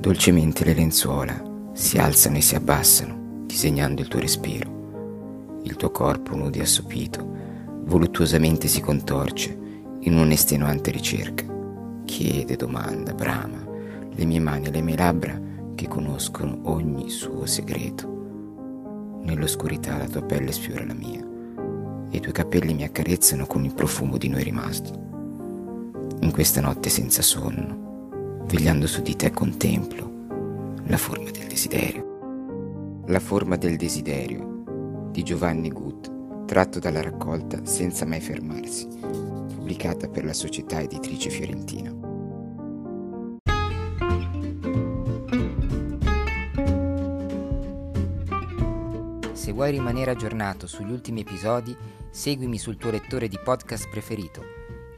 Dolcemente le lenzuola si alzano e si abbassano, disegnando il tuo respiro. Il tuo corpo nudo e assopito, voluttuosamente si contorce in un'estenuante ricerca. Chiede, domanda, brama, le mie mani e le mie labbra che conoscono ogni suo segreto. Nell'oscurità la tua pelle sfiora la mia e i tuoi capelli mi accarezzano con il profumo di noi rimasto. In questa notte senza sonno, vegliando su di te contemplo la forma del desiderio. La forma del desiderio di Giovanni Gut, tratto dalla raccolta Senza mai fermarsi, pubblicata per la società editrice fiorentina. Se vuoi rimanere aggiornato sugli ultimi episodi, seguimi sul tuo lettore di podcast preferito